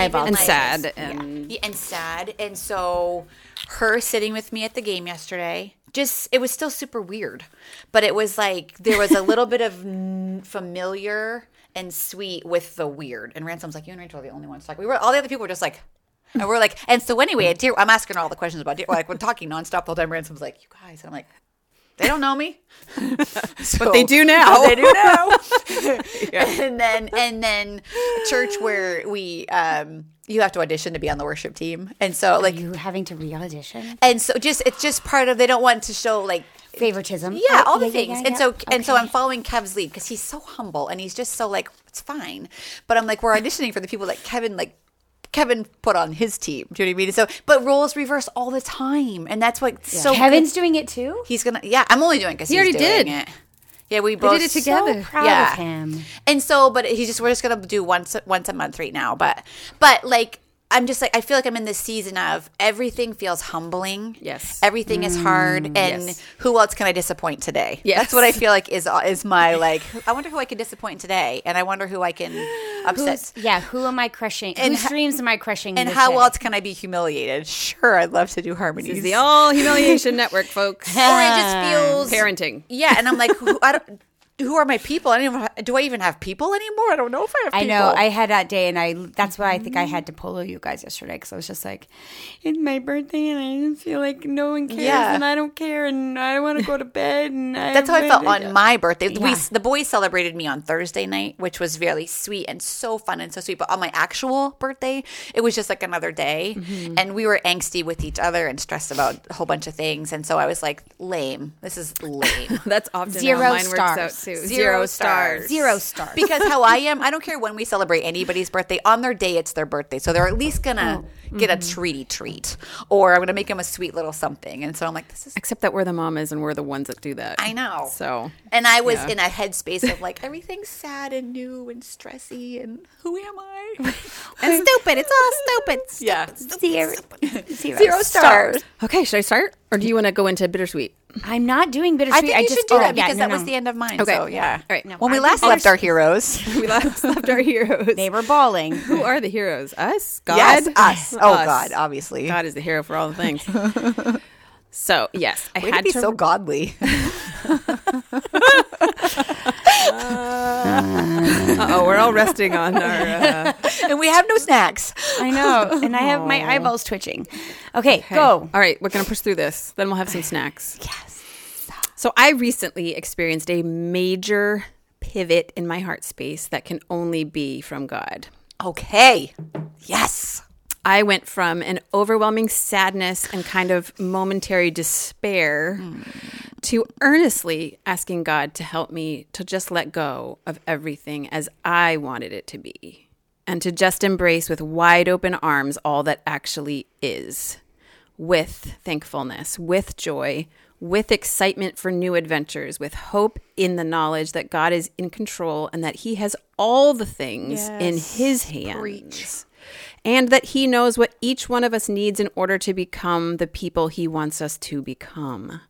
And even, and like- sad and Yeah, and sad. And so her sitting with me at the game yesterday, just it was still super weird, but it was like there was a little bit of familiar and sweet with the weird. And Ransom's like, you and Rachel are the only ones. Like we were, all the other people were just like. And we're like, and so anyway, dear, I'm asking her all the questions about deer. Like we're talking nonstop the whole time. Ransom's like, you guys, and I'm like, they don't know me, but they do now. they do now. And then and then church where we um you have to audition to be on the worship team. And so like you having to re-audition and so just it's just part of they don't want to show like favoritism. yeah, all the yeah, things. yeah, and yeah. so and so I'm following Kev's lead because he's so humble and he's just so like it's fine. But I'm like we're auditioning for the people that Kevin like Kevin put on his team. Do you know what I mean? So but roles reverse all the time, and that's what so Kevin's doing it too. He's gonna yeah. I'm only doing it because He he's already doing did. it. Yeah, we both we did it together. So proud Yeah. of him. And so, but he's just we're just gonna do once once a month right now. But but like I'm just like I feel like I'm in this season of everything feels humbling. Yes. everything is hard, mm, and Yes. who else can I disappoint today? Yes. that's what I feel like is uh, is my like. I wonder who I can disappoint today, and I wonder who I can upset. Who's, yeah, who am I crushing? And Whose ho- dreams am I crushing? and how day? else can I be humiliated? Sure, I'd love to do This harmonies. is the All Humiliation Network, folks. or it just ah, feels Parenting. Yeah, and I'm like, who, I don't. Who are my people? I don't even, do I even have people anymore? I don't know if I have. I know. I had that day, and I. That's why I think I had to polo you guys yesterday because I was just like, it's my birthday, and I just feel like no one cares, Yeah. and I don't care, and I want to go to bed, and I, That's how I felt on my birthday. We the boys celebrated me on Thursday night, which was really sweet and so fun and so sweet. But on my actual birthday, it was just like another day, Mm-hmm. and we were angsty with each other and stressed about a whole bunch of things. And so I was like, lame. This is lame. That's often Zero how mine stars. works out too. Zero stars. Zero stars. because how I am, I don't care when we celebrate anybody's birthday. On their day, it's their birthday, so they're at least gonna Oh, get a mm-hmm. treaty treat, or I'm gonna make them a sweet little something. And so I'm like, this is. Except that we're the mamas and we're the ones that do that. I know. So And I was Yeah. in a headspace of like everything's sad and new and stressy, and who am I? and stupid. It's all stupid. yeah, Zero, zero, zero stars. okay, should I start, or do you want to go into bittersweet? I'm not doing I bittersweet. think you just should do oh, that yeah, because no, that was the end of mine. Okay. So yeah. All right. No, when we I last left our heroes. We last left our heroes. They were bawling. Who are the heroes? Us? God? Yes, us. Oh Us. God, obviously. God is the hero for all the things. so yes, I Way to had be to. so godly. oh, we're all resting on our. Uh, and we have no snacks. I know, and I have my eyeballs twitching. Okay, go. All right, we're gonna push through this. Then we'll have some snacks. Yes. So I recently experienced a major pivot in my heart space that can only be from God. Okay. Yes. I went from an overwhelming sadness and kind of momentary despair to earnestly asking God to help me to just let go of everything as I wanted it to be and to just embrace with wide open arms all that actually is with thankfulness, with joy, with excitement for new adventures, with hope in the knowledge that God is in control and that He has all the things in His hands. And that He knows what each one of us needs in order to become the people He wants us to become.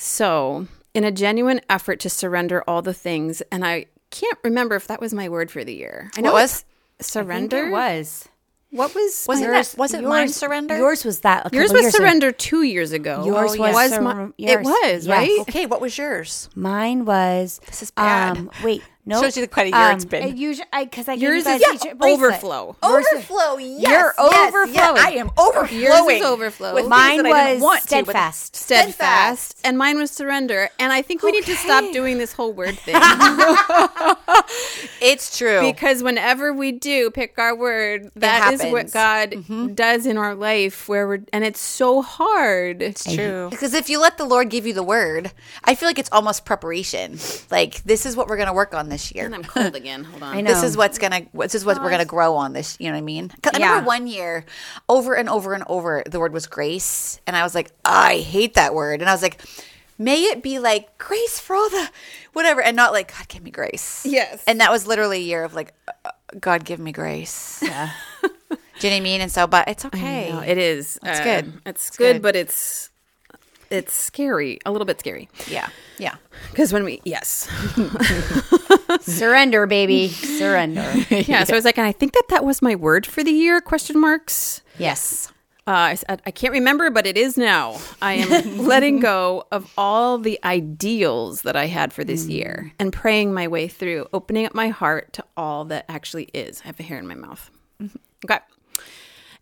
So, in a genuine effort to surrender all the things, and I can't remember if that was my word for the year. I know What it's surrender. It was. What was Wasn't yours? that wasn't mine surrender? Yours was that. A Yours was years ago. surrender two years ago. Yours Oh, was, yes. sur- my- yours. it was Yes. right. Okay, what was yours? Mine was. This is bad. Um, wait, no. Shows you the kind of year it's Um, been. it usually, because I, gave Yours you is guys each a bracelet. overflow. Overflow, yes. You're yes, overflowing. Yeah, I am overflowing. Yours is overflow. with Mine that I didn't was want to, but- steadfast. steadfast, and mine was surrender. And I think we need to stop doing this whole word thing It's true. because whenever we do pick our word, that is what happens. God does in our life. Where we're and it's so hard. It's true. Because if you let the Lord give you the word, I feel like it's almost preparation. Like this is what we're going to work on this year. And I'm cold again. Hold on. I know. This is what's gonna. This is what we're gonna grow on. This, you know what I mean? 'Cause I Yeah. remember one year, over and over and over, the word was grace, and I was like, I hate that word, and I was like, may it be like grace for all the whatever, and not like God give me grace. Yes. and that was literally a year of like, uh, God give me grace. Yeah. Do you know what I mean? And so, but it's okay. It is. It's Uh, good. It's, It's good, good. but it's it's scary, a little bit scary. Yeah. Yeah. Because when we, yes. Surrender, baby. Surrender. Yeah. So I was like, and I think that that was my word for the year, question marks. Yes. Uh, I, I can't remember, but it is now. I am letting go of all the ideals that I had for this year and praying my way through, opening up my heart to all that actually is. I have a hair in my mouth. Okay.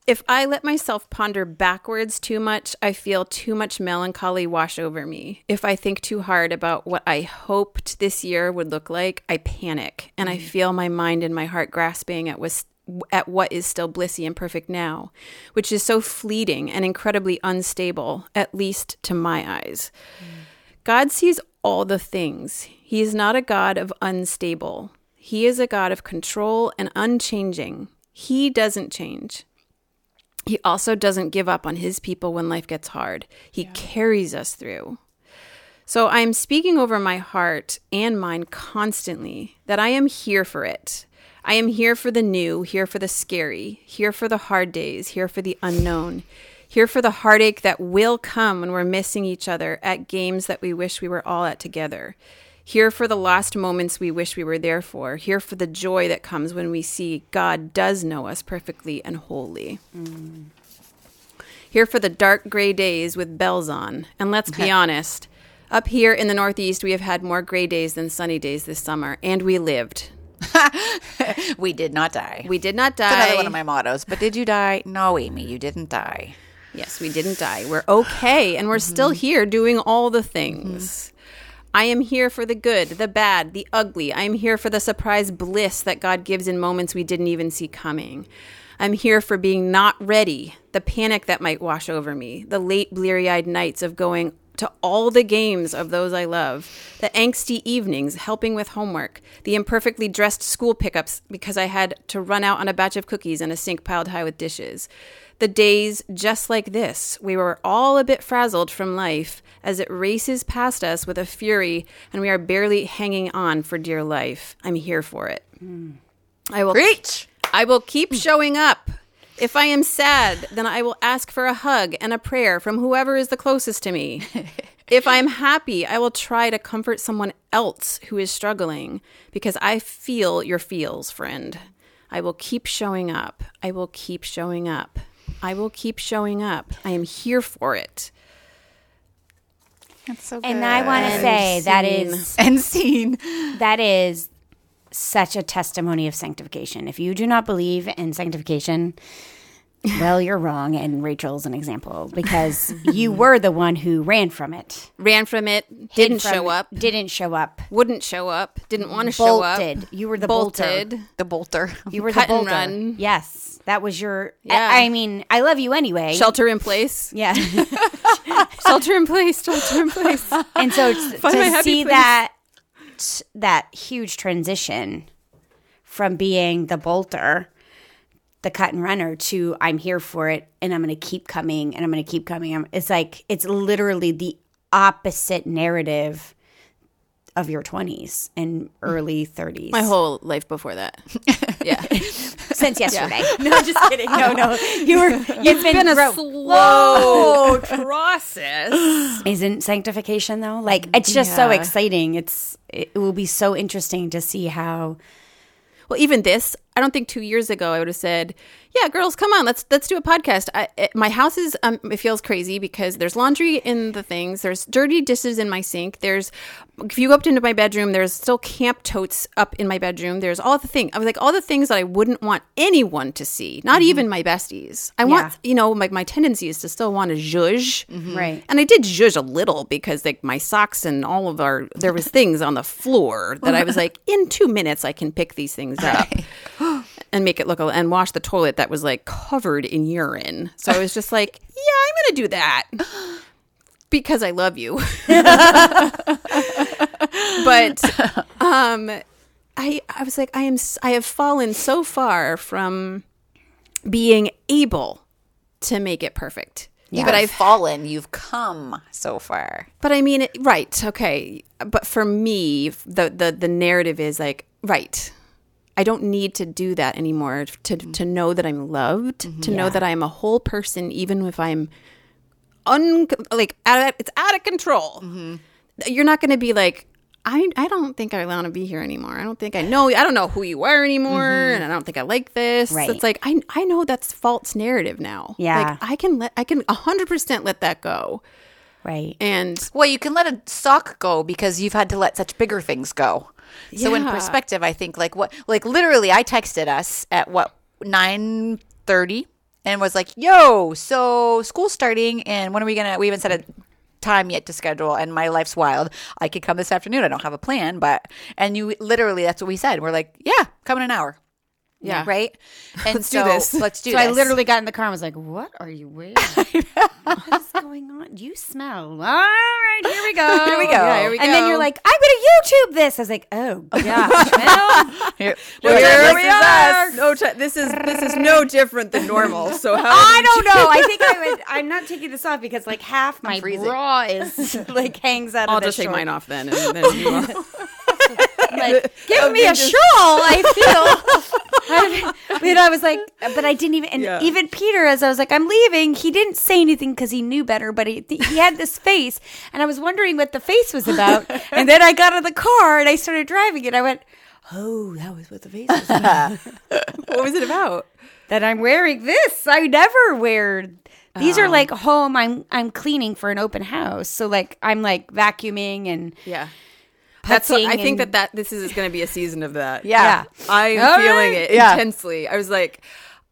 If I let myself ponder backwards too much, I feel too much melancholy wash over me. If I think too hard about what I hoped this year would look like, I panic and I mm. feel my mind and my heart grasping at was at what is still blissy and perfect now, which is so fleeting and incredibly unstable, at least to my eyes. Mm. God sees all the things. He is not a God of unstable. He is a God of control and unchanging. He doesn't change. He also doesn't give up on his people when life gets hard. He carries us through. So I'm speaking over my heart and mind constantly that I am here for it. I am here for the new, here for the scary, here for the hard days, here for the unknown, here for the heartache that will come when we're missing each other at games that we wish we were all at together. Here for the last moments we wish we were there for. Here for the joy that comes when we see God does know us perfectly and wholly. Mm. Here for the dark gray days with bells on. And let's be honest, up here in the Northeast, we have had more gray days than sunny days this summer, and we lived. We did not die. We did not It's another die. one of my mottos. But did you die? No, Amy, you didn't die. Yes, we didn't die. We're okay, and we're mm-hmm. still here doing all the things. Mm-hmm. I am here for the good, the bad, the ugly. I am here for the surprise bliss that God gives in moments we didn't even see coming. I'm here for being not ready, the panic that might wash over me, the late bleary eyed nights of going to all the games of those I love, the angsty evenings helping with homework, the imperfectly dressed school pickups because I had to run out on a batch of cookies and a sink piled high with dishes. The days just like this, we were all a bit frazzled from life as it races past us with a fury and we are barely hanging on for dear life. I'm here for it. Hmm. I will Preach. I will keep showing up. If I am sad, then I will ask for a hug and a prayer from whoever is the closest to me. if I am happy, I will try to comfort someone else who is struggling because I feel your feels, friend. I will keep showing up. I will keep showing up. I will keep showing up. I am here for it. That's so good. And I want to say that is and scene. that is such a testimony of sanctification. If you do not believe in sanctification, well, you're wrong. And Rachel's an example because you were the one who ran from it. Ran from it, didn't from show it, up, Didn't show up. wouldn't show up, didn't want to show up. Bolted. You were the bolter. bolted. The bolter. You were Cut the and bolter. run. Yes, that was your. Yeah. I, I mean, I love you anyway. Shelter in place. Yeah. Shelter in place. Shelter in place. and so t- to see place. that that huge transition from being the bolter the cut and runner to i'm here for it and i'm going to keep coming and i'm going to keep coming. It's like it's literally the opposite narrative of your 20s and early 30s My whole life before that. Yeah. since yesterday. No just kidding. No no. You were you've been, been a slow process. isn't sanctification though? Like it's just so exciting. It's it will be so interesting to see how Well, even this, I don't think two years ago I would have said, "Yeah, girls, come on, let's let's do a podcast." I, it, my house is um, it feels crazy because there's laundry in the things, there's dirty dishes in my sink, there's if you go up into my bedroom, there's still camp totes up in my bedroom. There's all the thing. I was like all the things that I wouldn't want anyone to see, not even my besties. I want, you know, like my tendency is to still want to zhuzh. right And I did zhuzh a little because like my socks and all of our there was things on the floor that I was like, in two minutes I can pick these things up and make it look and wash the toilet that was like covered in urine. So I was just like, yeah, I'm gonna do that because I love you. but um, I I was like, I am I have fallen so far from being able to make it perfect. Yeah. But I've fallen. You've come so far. but I mean, right? Okay, but for me, the the the narrative is like, right. I don't need to do that anymore to to know that I'm loved, to know that I am a whole person, even if I'm un like out of, it's out of control. Mm-hmm. You're not going to be like. I, I don't think I want to be here anymore. I don't think I know. I don't know who you are anymore, Mm-hmm. and I don't think I like this. Right. It's like I I know that's false narrative now. Yeah. like I can let I can hundred percent let that go. Right. And Well, you can let a sock go because you've had to let such bigger things go. So in perspective, I think like what like literally I texted us at what 9:30 and was like, "Yo, so school's starting and when are we going to we haven't set a time yet to schedule and my life's wild. I could come this afternoon. I don't have a plan, but and you literally that's what we said. We're like, "Yeah, come in an hour." Yeah. Right? And Let's do so this. let's do So this. I literally got in the car and was like, "What are you wearing? what is going on? You smell. All right, here we go. Here we go. Yeah, here we and then you're like, "I'm going to YouTube this." I was like, "Oh, oh gosh, well, Here, Here this we is are. us. No, t- this is this is no different than normal. So how I don't know. I think I would. I'm not taking this off because like half my freezing. bra is like hangs out I'll of the just take short. mine off then. And then you will. Like, give me a shawl. I feel. But I was like, but I didn't even. And Yeah. even Peter, as I was like, I'm leaving. He didn't say anything because he knew better. But he he had this face, and I was wondering what the face was about. and then I got in the car and I started driving, and I went, "Oh, that was what the face was about." what was it about? that I'm wearing this. I never wear. These are oh. like home. I'm I'm cleaning for an open house, so like I'm like vacuuming and Yeah. That's what, I think that and- that this is going to be a season of that. Yeah. I'm All feeling right. it Yeah. intensely. I was like,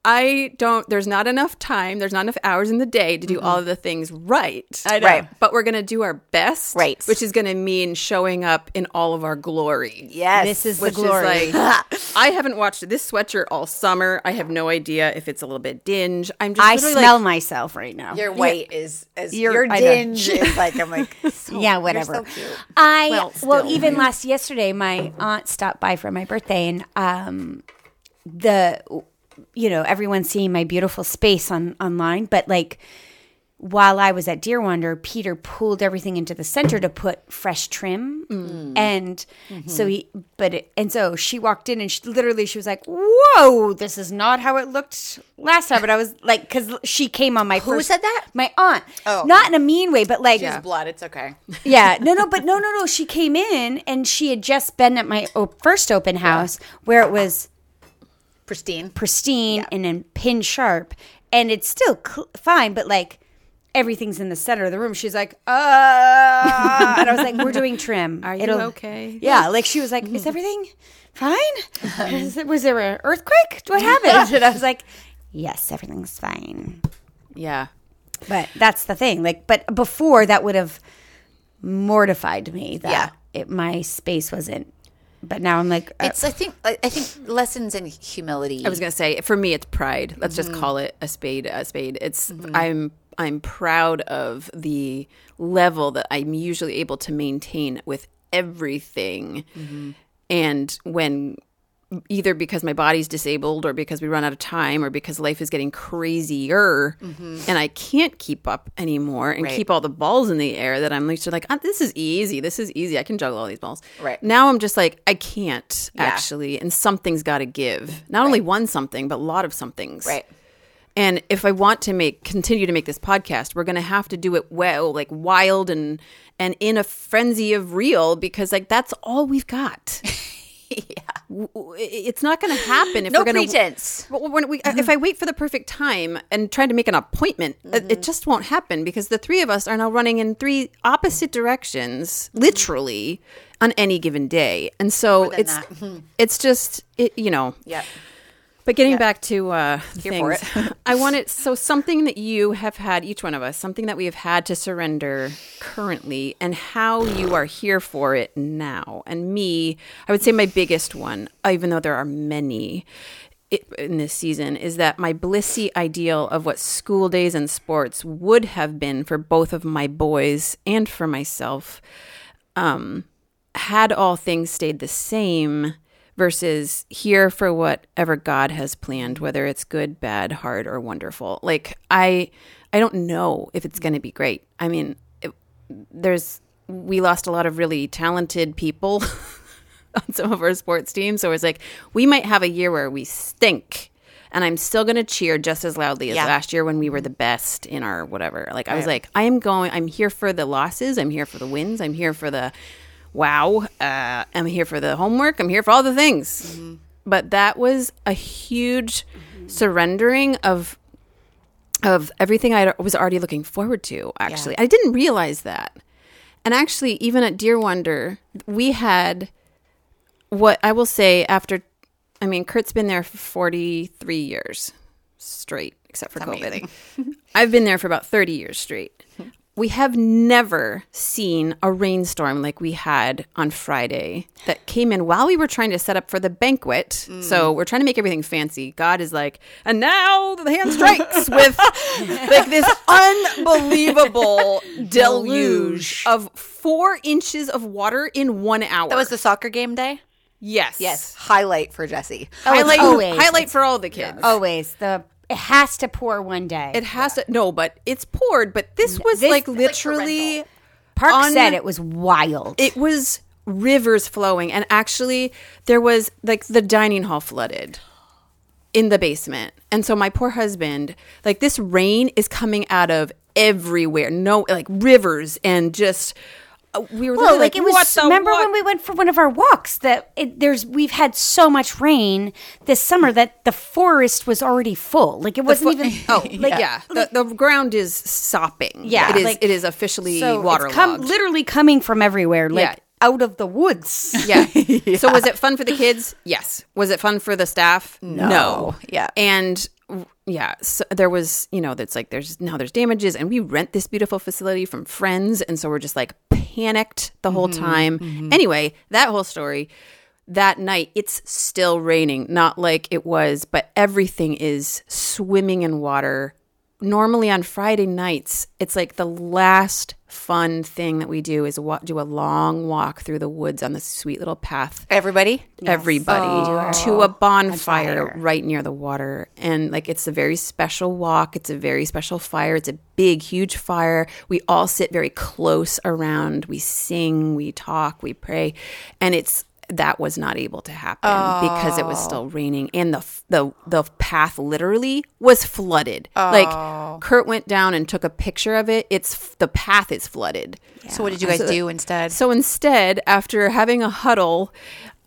I don't. There's not enough time. There's not enough hours in the day to do all of the things right. I know. Right. But we're going to do our best. Right. Which is going to mean showing up in all of our glory. Yes. This is the glory. is like, I haven't watched this sweatshirt all summer. I have no idea if it's a little bit dinge. I'm just I smell like, myself right now. Your white is, is You're- your I know. dinge is like I'm like so- yeah, you're whatever. so cute. I Well, well, still. even last yesterday, my aunt stopped by for my birthday, and um, the you know everyone's seeing my beautiful space on online, but like while I was at Deer Wonder, Peter pulled everything into the center to put fresh trim, mm. and mm-hmm. so he. But it, and so she walked in, and she literally she was like, "Whoa, this is not how it looked last time." But I was like, because she came on my Who first, said that? My aunt. Oh. not in a mean way, but like It's blood. It's okay. yeah, no, no, but no, no, no. She came in and she had just been at my first open house where it was Pristine. pristine and then pin sharp, and it's still cl- fine, but like everything's in the center of the room. She's like, uh, and I was like, we're doing trim. Are you It'll- okay? Yeah, like she was like, is everything fine? Is it- was there an earthquake? What happened? And I was like, yes, everything's fine. yeah. But that's the thing. Like, but before that would have mortified me that Yeah. it, my space wasn't. But now I'm like, uh, It's I think I I think lessons in humility. I was gonna say for me it's pride. Let's Mm-hmm. just call it a spade a spade. It's I'm I'm proud of the level that I'm usually able to maintain with everything. Mm-hmm. And when either because my body's disabled or because we run out of time or because life is getting crazier and I can't keep up anymore and Mm-hmm. Right. keep all the balls in the air that I'm used to like ah, this is easy. This is easy. I can juggle all these balls. Right. Now I'm just like, I can't Yeah. actually. And something's got to give. Not only one something, but a lot of somethings. right. And if I want to make continue to make this podcast, we're going to have to do it well, like wild and and in a frenzy of real because like that's all we've got. yeah. It's not going to happen if No we're going to pretense. when we, uh, if I wait for the perfect time and try to make an appointment, uh, it- it just won't happen because the three of us are now running in three opposite directions, literally, on any given day. And so it's that. it's just it, you know. Yeah. But getting back to uh, Here for things, I wanted so something that you have had each one of us, something that we have had to surrender currently, and how you are here for it now. And me, I would say my biggest one, even though there are many it, in this season, is that my blissy ideal of what school days and sports would have been for both of my boys and for myself um, had all things stayed the same versus here for whatever God has planned, whether it's good, bad, hard, or wonderful. Like I, I don't know if it's going to be great. I mean, it, there's we lost a lot of really talented people on some of our sports teams, so it's like we might have a year where we stink and I'm still going to cheer just as loudly as Yeah. last year when we were the best in our whatever. Like I was Right. like, I am going. I'm here for the losses. I'm here for the wins. I'm here for the wow. Uh, I'm here for the homework. I'm here for all the things. But that was a huge surrendering of of everything I was already looking forward to. Actually, I didn't realize that. And actually, even at Deer Wonder, we had what I will say after. I mean, Kurt's been there for forty three years straight, except for COVID. I've been there for about thirty years straight. We have never seen a rainstorm like we had on Friday that came in while we were trying to set up for the banquet. Mm. So we're trying to make everything fancy. God is like, and now the hand strikes with like this unbelievable deluge of four inches of water in one hour. That was the soccer game day. yes, Yes, highlight for Jesse. Oh, highlight, always. highlight for all the kids. Always the it has to pour one day. It has to no, but it's poured. But this was This- like like literally, Park on- said it was wild. it was rivers flowing, and actually there was like the dining hall flooded in the basement, and so my poor husband, like this rain is coming out of everywhere, no like rivers and just. Uh, We were well, literally like, it was. what the remember what? when we went for one of our walks? That it, there's we've had so much rain this summer that the forest was already full. Like it wasn't even. Oh, like yeah, the, the ground is sopping. Yeah, it is. like- it is officially so waterlogged. literally coming from everywhere. Like Yeah. out of the woods. Yeah. So was it fun for the kids? Yes. Was it fun for the staff? No. Yeah. And yeah, so there was, you know, that's like there's now there's damages and we rent this beautiful facility from friends and so we're just like panicked the whole mm-hmm, time. Mm-hmm. Anyway, that whole story that night it's still raining, not like it was, but everything is swimming in water. Normally on Friday nights, it's like the last fun thing that we do is wa- do a long walk through the woods on this sweet little path Everybody. everybody to a bonfire fire. right near the water. And like it's a very special walk. It's a very special fire. It's a big, huge fire. We all sit very close around. We sing, we talk, we pray. And it's that was not able to happen because it was oh. still raining and the the the path literally was flooded. Like oh. Kurt went down and took a picture of it. It's the path is flooded. So what did you guys do instead? So instead, after having a huddle,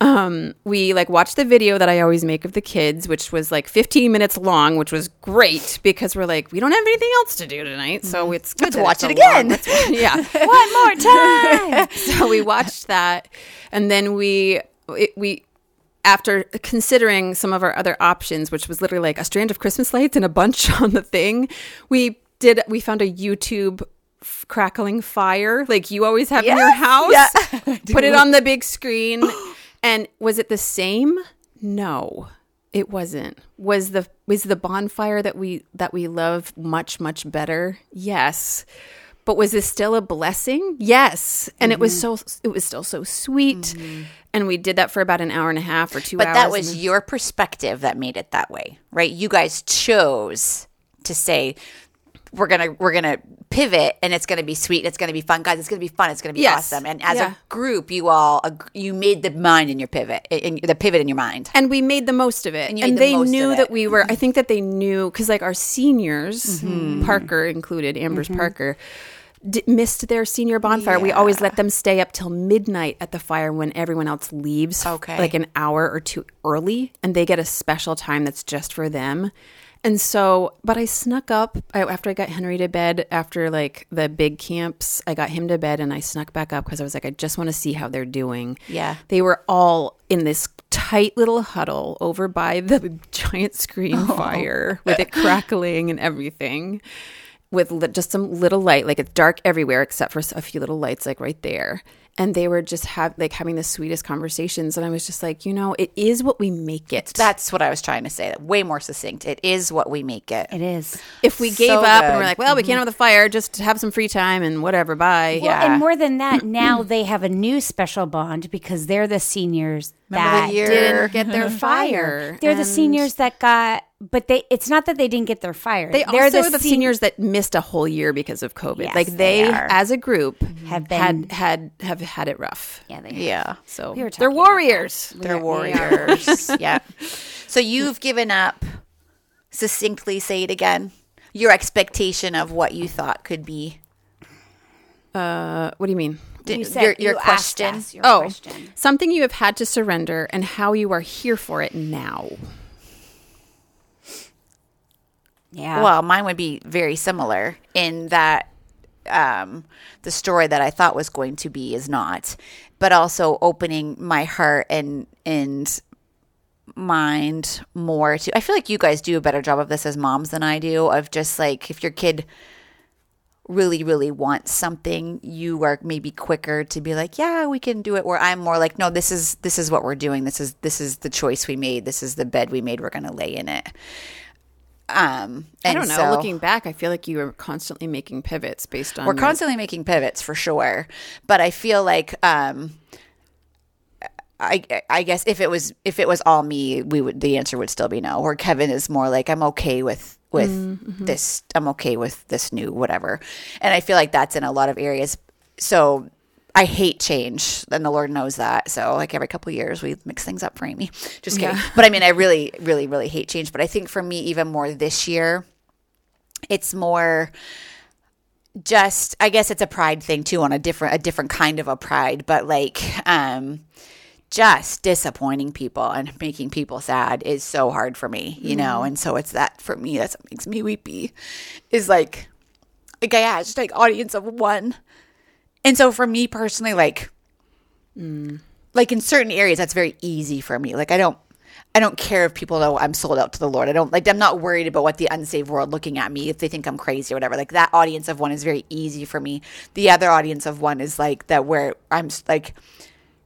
um, we like watched the video that I always make of the kids, which was like 15 minutes long, which was great because we're like, we don't have anything else to do tonight, so it's good Let's that watch it a long- again. yeah. One more time. so we watched that, and then we it, we after considering some of our other options, which was literally like a strand of Christmas lights and a bunch on the thing, we did we found a YouTube f- crackling fire like you always have in your house. Yeah. Put it on the big screen, and was it the same? No. It wasn't. Was the was the bonfire that we that we love much much better? Yes. But was this still a blessing? Yes. And it was mm-hmm. so it was still so sweet. Mm-hmm. And we did that for about an hour and a half or 2 But hours. that was your perspective that made it that way, right? You guys chose to say we're gonna we're gonna pivot, and it's gonna be sweet, and it's gonna be fun, guys. It's gonna be fun. It's gonna be Yes. awesome. And as Yeah. a group, you all you made the mind in your pivot, in the pivot in your mind. and we made the most of it. And And, you made the they knew that we were. I think that they knew because like our seniors, Mm-hmm. Parker included, Amber's Parker. D- missed their senior bonfire. We always let them stay up till midnight at the fire when everyone else leaves, Okay. like an hour or two early, and they get a special time that's just for them. And so, but I snuck up I, after I got Henry to bed after like the big camps. I got him to bed and I snuck back up because I was like, I just want to see how they're doing. Yeah. They were all in this tight little huddle over by the giant screen oh. fire with it crackling and everything with just some little light like it's dark everywhere except for a few little lights like right there and they were just have like having the sweetest conversations and i was just like you know it is what we make it That's what I was trying to say. Way more succinct. It is what we make it. It is. if we gave So up and good. Mm-hmm. we're like well we can't have the fire just have some free time and whatever bye Well, Yeah. and more than that, now they have a new special bond because they're the seniors Remember that year didn't get their fire They're the seniors that got, but they. It's not that they didn't get their fire. They They're also are the sen- seniors that missed a whole year because of COVID. Yes, like they they, are. as a group, Have been- had had have had it rough. Yeah, they. Yeah. So We were they're about warriors. They're We are- we are. warriors. yeah. So you've given up succinctly say it again? Your expectation of what you thought could be. Uh, what do you mean? Did- You said your your you asked question. us your Oh, question. something you have had to surrender and how you are here for it now. Yeah. Well, mine would be very similar in that um, the story that I thought was going to be is not, but also opening my heart and and mind more to. I feel like you guys do a better job of this as moms than I do. Of just like if your kid really really want something you are maybe quicker to be like yeah we can do it. Where i'm more like no this is this is what we're doing. This is this is the choice we made. This is the bed we made. We're going to lay in it. Um I don't know. so- Looking back, I feel like you were constantly making pivots based on. we're your- constantly making pivots for sure. But i feel like um I, I guess if it was if it was all me we would the answer would still be no. Or kevin is more like i'm okay with with Mm-hmm. this i'm okay with this new whatever. And i feel like that's in a lot of areas. So i hate change and the lord knows that. So like every couple of years we mix things up for amy. Just kidding. But i mean i really really really hate change. But i think for me even more this year it's more just i guess it's a pride thing too on a different a different kind of a pride. But like um just disappointing people and making people sad is so hard for me you know? Mm-hmm. And so it's that for me that's what makes me weepy is like like had just like audience of one. And so for me personally like mm. like in certain areas that's very easy for me. Like i don't i don't care if people know i'm sold out to the lord. I don't like i'm not worried about what the unsaved world looking at me if they think i'm crazy or whatever. Like that audience of one is very easy for me. The other audience of one is like that where i'm s-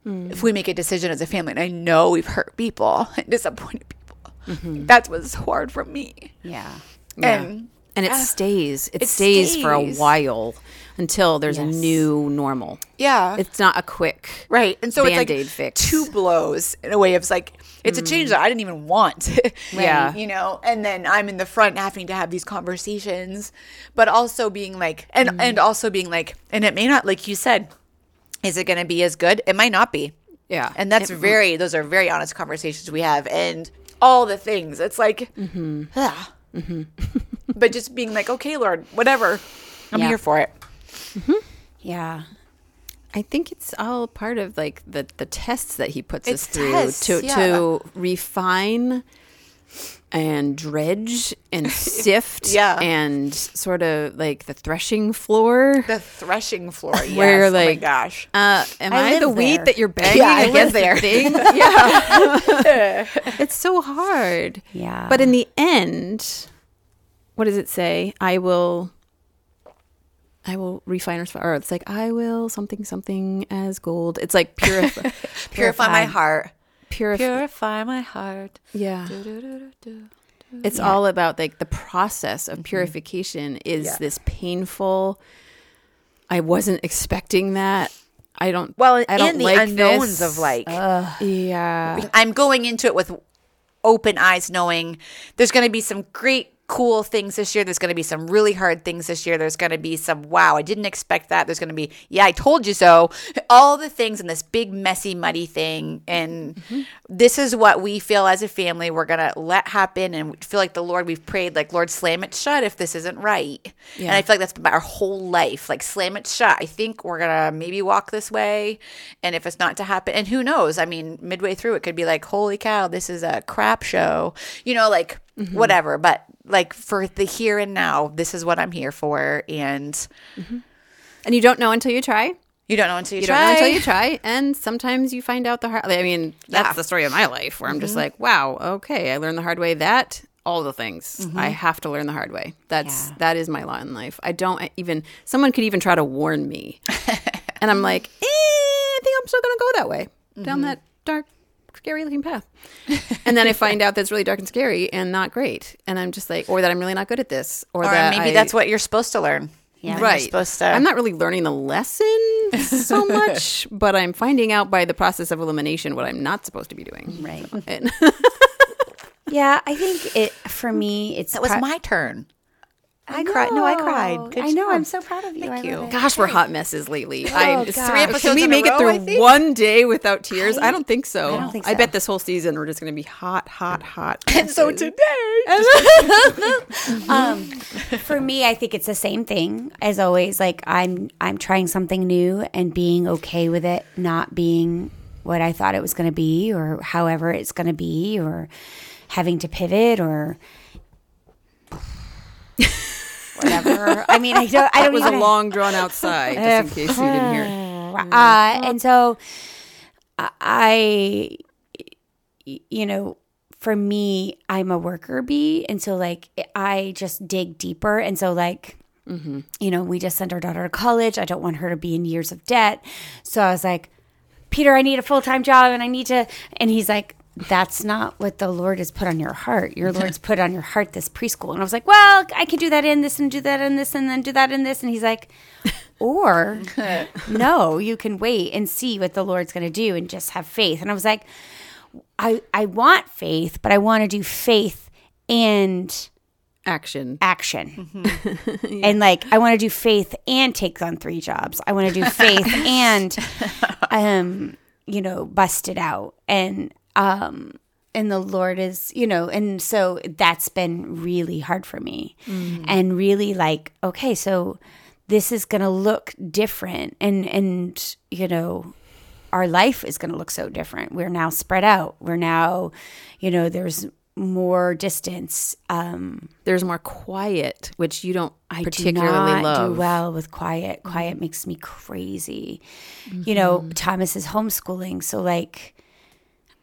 like if we make a decision as a family and i know we've hurt people and disappointed people mm-hmm. that's what's hard for me yeah. and and it Ah, stays. It, it stays, for a while until there's a new normal. yeah It's not a quick. Right. And so Band-Aid it's like fix. two blows in a way of like it's a mm. change that I didn't even want. Yeah. You know, and then I'm in the front having to have these conversations, but also being like and mm. and also being like and it may not like you said is it going to be as good? It might not be. Yeah. And that's very those are very honest conversations we have and all the things. It's like mm-hmm. Ah. but just being like okay, Lord, whatever. I'm Yeah. here for it. Yeah. I think it's all part of like the the tests that he puts It's us through tests, to yeah. to refine and dredge and sift Yeah. and sort of like the threshing floor. The threshing floor. Yes. Where, oh my gosh. Uh, am I I, the live wheat that you're bagging Yeah, against there. the thing? Yeah, it's so hard. Yeah. But in the end, what does it say? I will. I will refine or, or it's like I will something something as gold. It's like purify, Purify my heart. Purify. Purify my heart. Yeah. It's all about like the process of mm-hmm. purification is Yeah. this painful. I wasn't expecting that. I don't. Well, I don't the like unknowns this. of like, yeah. I'm going into it with open eyes, knowing there's going to be some great, cool things this year. There's going to be some really hard things this year. There's going to be some, wow, I didn't expect that. There's going to be, yeah, I told you so. All the things in this big, messy, muddy thing. And Mm-hmm. this is what we feel as a family we're going to let happen. And feel like the Lord, we've prayed, like, Lord, slam it shut if this isn't right. And I feel like that's been our whole life. Like, slam it shut. I think we're going to maybe walk this way. And if it's not to happen, and who knows? I mean, midway through, it could be like, holy cow, this is a crap show, you know, like Mm-hmm. whatever. But like for the here and now, this is what I'm here for. And And you don't know until you try. you don't know until you, You try. don't know until you try, and sometimes you find out the hard. I mean, that's Yeah. Mm-hmm. the story of my life, where I'm just like, wow, okay, I learned the hard way. That all the things Mm-hmm. I have to learn the hard way. That's Yeah. that is my lot in life. I don't even. Someone could even try to warn me, and I'm like, eh, I think I'm still gonna go that way down Mm-hmm. that dark, scary looking path. and then I find out that's really dark and scary and not great, and I'm just like, or that I'm really not good at this, or, Or that maybe I- that's what you're supposed to learn. Yeah. You're right. supposed to. I'm not really learning the lesson so much, but I'm finding out by the process of elimination what I'm not supposed to be doing. Right. And Yeah, I think it for me it's That was pro- my turn. I cried. No, I cried. Good I know. job. I'm so proud of you. Thank you. love it. Gosh, we're hot messes lately. Oh, I, Oh, three gosh. episodes Can we in make a it through one day without tears? I, don't think so. I don't think so. I bet this whole season we're just going to be hot, hot, hot. And so messes. today, um, for me i think it's the same thing as always like i'm i'm trying something new and being okay with it not being what i thought it was going to be or however it's going to be or having to pivot or whatever i mean i don't i don't It was even a long drawn out sigh, just in case you didn't hear. uh, and so I, you know, for me, I'm a worker bee. And so, like, I just dig deeper. And so, like, you know, we just sent our daughter to college. I don't want her to be in years of debt. So I was like, Peter, I need a full time job and I need to. And he's like, that's not what the Lord has put on your heart. Your Lord's put on your heart this preschool. And I was like, well, I could do that in this and do that in this and then do that in this. And he's like, or no, you can wait and see what the Lord's going to do and just have faith. And I was like, I, I want faith, but I want to do faith and Action. action. And like I want to do faith and take on three jobs. I want to do faith and um you know bust it out and um and the Lord is, you know, and so that's been really hard for me. And really like okay, so this is going to look different and and you know our life is going to look so different. We're now spread out. We're now, you know, there's more distance. Um, There's more quiet, which you don't I particularly do not love. do well with quiet. Quiet makes me crazy. You know, Thomas is homeschooling, so like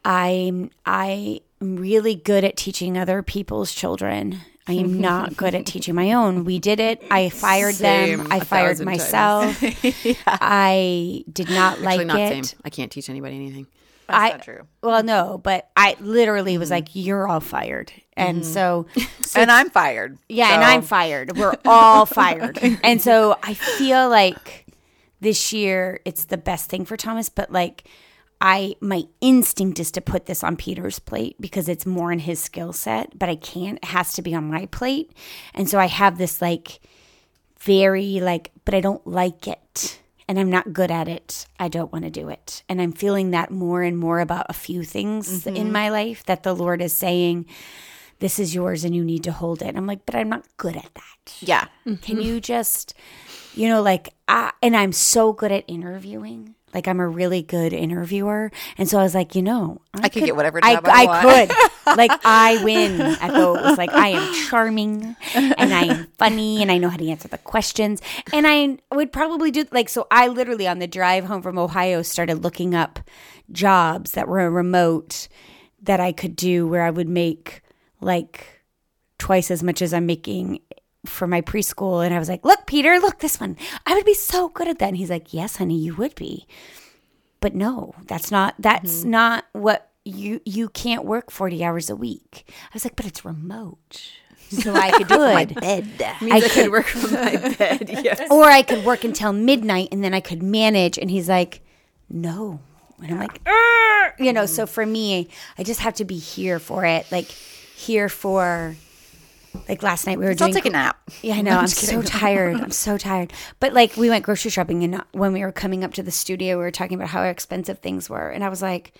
I'm I'm really good at teaching other people's children. I am not good at teaching my own. We did it. I fired Same, them. I a fired thousand myself. I did not like Actually, not it. same. I can't teach anybody anything. That's I, not true. Well, no, but I literally was mm-hmm. like, "You're all fired," and mm-hmm. so and I'm fired. yeah, and I'm fired. We're all fired. And so I feel like this year it's the best thing for Thomas, but like I my instinct is to put this on Peter's plate because it's more in his skill set, but I can't. It has to be on my plate. And so I have this like very like but I don't like it and I'm not good at it. I don't want to do it. And I'm feeling that more and more about a few things in mm-hmm. my life that the Lord is saying this is yours and you need to hold it. I'm like, but I'm not good at that. Yeah. Can mm-hmm. you just, you know, like, I, and I'm so good at interviewing. Like, I'm a really good interviewer. And so I was like, you know, I could get whatever I, job I want. could. like, I win at those. Like, I am charming and I am funny and I know how to answer the questions. And I would probably do, like, so I literally on the drive home from Ohio started looking up jobs that were remote that I could do where I would make like twice as much as I'm making for my preschool. And I was like, look, Peter, look, this one. I would be so good at that. And he's like, yes, honey, you would be. But no, that's not, that's mm-hmm. not what you, you can't work 40 hours a week. I was like, but it's remote. So I could do it. Bed. I could work from my bed. Yes. or I could work until midnight and then I could manage. And he's like, no. And I'm like, "Arr!" you know, so for me, I just have to be here for it. Like, here for, like last night we were I'll doing. take a nap. Yeah, I know. I'm so tired. I'm so tired. But like, we went grocery shopping, and when we were coming up to the studio, we were talking about how expensive things were, and I was like,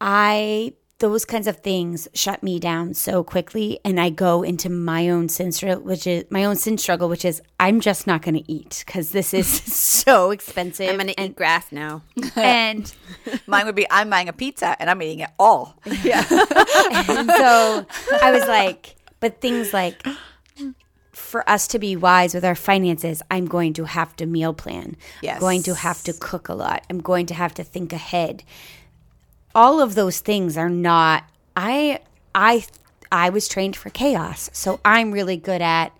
I those kinds of things shut me down so quickly, and I go into my own sin struggle, which is my own sin struggle, which is I'm just not going to eat because this is so expensive. I'm going to eat grass now. and Mine would be I'm buying a pizza and I'm eating it all. And so I was like, but things like for us to be wise with our finances, I'm going to have to meal plan. Yes. I'm going to have to cook a lot. I'm going to have to think ahead. All of those things are not I I I was trained for chaos. So I'm really good at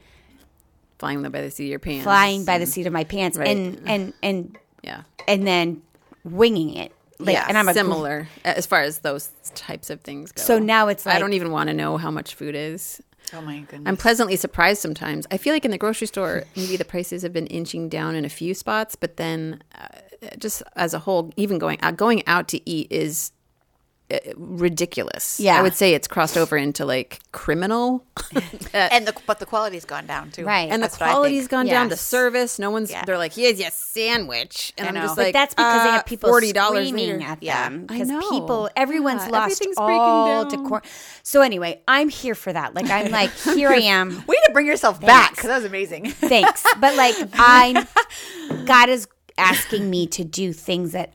Flying by the seat of your pants. flying by the seat of my pants Right. and and and Yeah. and then winging it. Like, Yeah, and I'm a Similar as far as those types of things go. So now it's like, I don't even want to know how much food is. Oh my goodness. I'm pleasantly surprised sometimes. I feel like in the grocery store, maybe the prices have been inching down in a few spots, but then uh, just as a whole, even going out, going out to eat is uh, ridiculous. Yeah. I would say it's crossed over into like criminal. and the but the quality's gone down too. Right. and the That's what I quality's think. gone down. The service, no one's. Yeah. They're like, here's your sandwich, and I I'm know. just But like, That's because they uh, have people forty dollars screaming later. at Yeah. them. I Because know. people, everyone's Yeah, lost everything's breaking all down. decor. So anyway, I'm here for that. Like I'm like, here I am. Way to bring yourself back because that was amazing. Thanks, but like I, God is asking me to do things that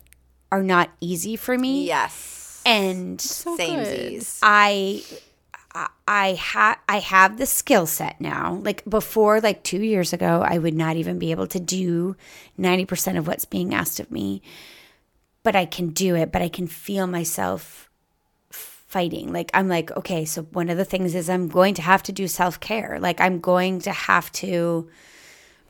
are not easy for me. yes. And Samesies. I I have I have the skill set now. Like before like 2 years ago, I would not even be able to do 90% of what's being asked of me. But I can do it, but I can feel myself fighting. Like I'm like, okay, so one of the things is I'm going to have to do self-care. Like I'm going to have to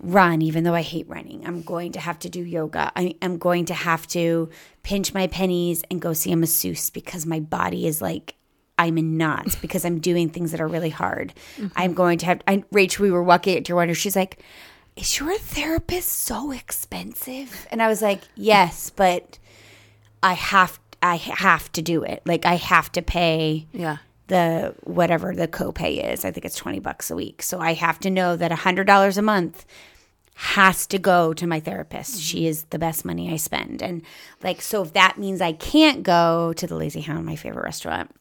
run even though I hate running. I'm going to have to do yoga. I, I'm going to have to pinch my pennies and go see a masseuse because my body is like I'm in knots because I'm doing things that are really hard. Mm-hmm. I'm going to have I, Rachel. We were walking at Deer Wonder. She's like, "Is your therapist so expensive?" And I was like, "Yes, but I have I have to do it. Like I have to pay." Yeah. the whatever the copay is. I think it's 20 bucks a week. So I have to know that $100 a month has to go to my therapist. She mm-hmm. is the best money I spend. And like so if that means I can't go to the Lazy Hound, my favorite restaurant,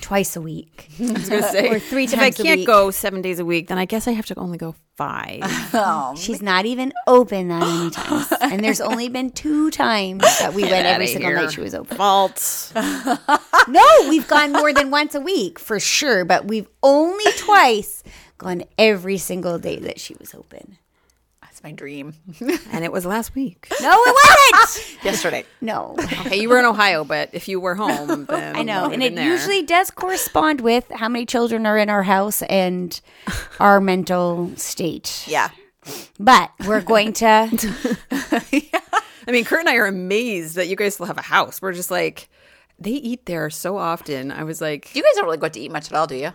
twice a week. or three If I can't go seven days a week, then I guess I have to only go five. Oh, She's not even open that many times. And there's only been two times that we went every single here. night she was open. Fault. No, we've gone more than once a week for sure, but we've only twice gone every single day that she was open. That's my dream. and it was last week. No, it wasn't. Yesterday. No. Okay, you were in Ohio, but if you were home, then I know. And it there. usually does correspond with how many children are in our house and our mental state. Yeah. But we're going to I mean, Kurt and I are amazed that you guys still have a house. We're just like, they eat there so often. I was like, You guys don't really go out to eat much at all, do you?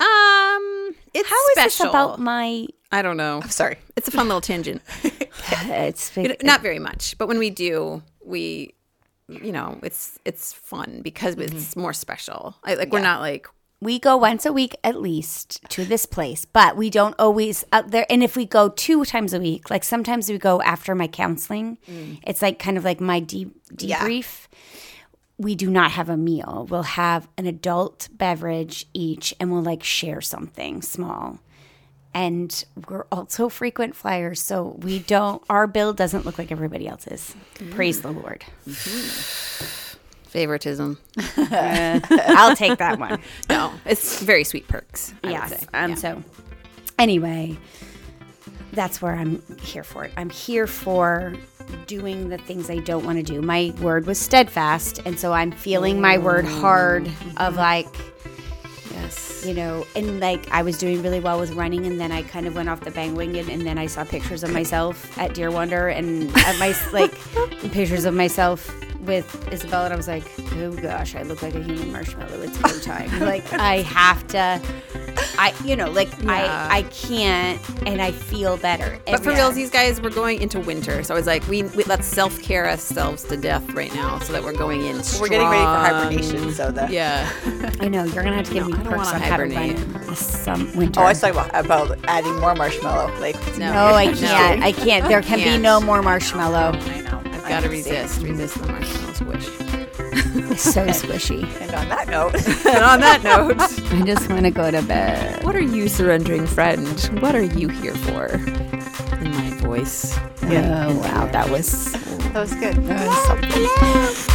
um, it's How is special. this about my I don't know. I'm sorry. It's a fun little tangent. it's You know, not very much, but when we do, we, you know, it's it's fun because mm-hmm. it's more special. I, like we're not like we go once a week at least to this place, but we don't always out there. And if we go two times a week, like sometimes we go after my counseling, mm. it's like kind of like my de- Yeah. debrief. We do not have a meal. We'll have an adult beverage each, and we'll like share something small. And we're also frequent flyers, so we don't. Our bill doesn't look like everybody else's. Praise the Lord. favoritism. I'll take that one. No, it's very sweet perks. I yes. say. Um. Yeah. So, anyway, that's where I'm here for it. I'm here for doing the things I don't want to do. My word was steadfast, and so I'm feeling my word hard of like, yes. you know, and like I was doing really well with running, and then I kind of went off the bang wing, and, and then I saw pictures of myself at Deer Wonder, and at my like pictures of myself with Isabel, and I was like, oh gosh, I look like a human marshmallow. It's go time. like I have to. I, you know, like Yeah. I, I can't, and I feel better. But for every- reals, these guys, we're going into winter, so I was like, we, we let's self care ourselves to death right now, so that we're going in. We're getting ready for hibernation, so that Yeah. I know you're gonna have to give No, me I don't perks on how to run hibernate. some winter. Oh, I was talking about, about adding more marshmallow. Like No. no, I can't. I can't. There can be Can't. no more marshmallow. I know. I've got to resist, resist the marshmallow squish. It's so squishy. And on that note, and on that note, I just want to go to bed. what are you, surrendering friend? What are you here for? In my voice. Oh wow, that was that was good. That was something.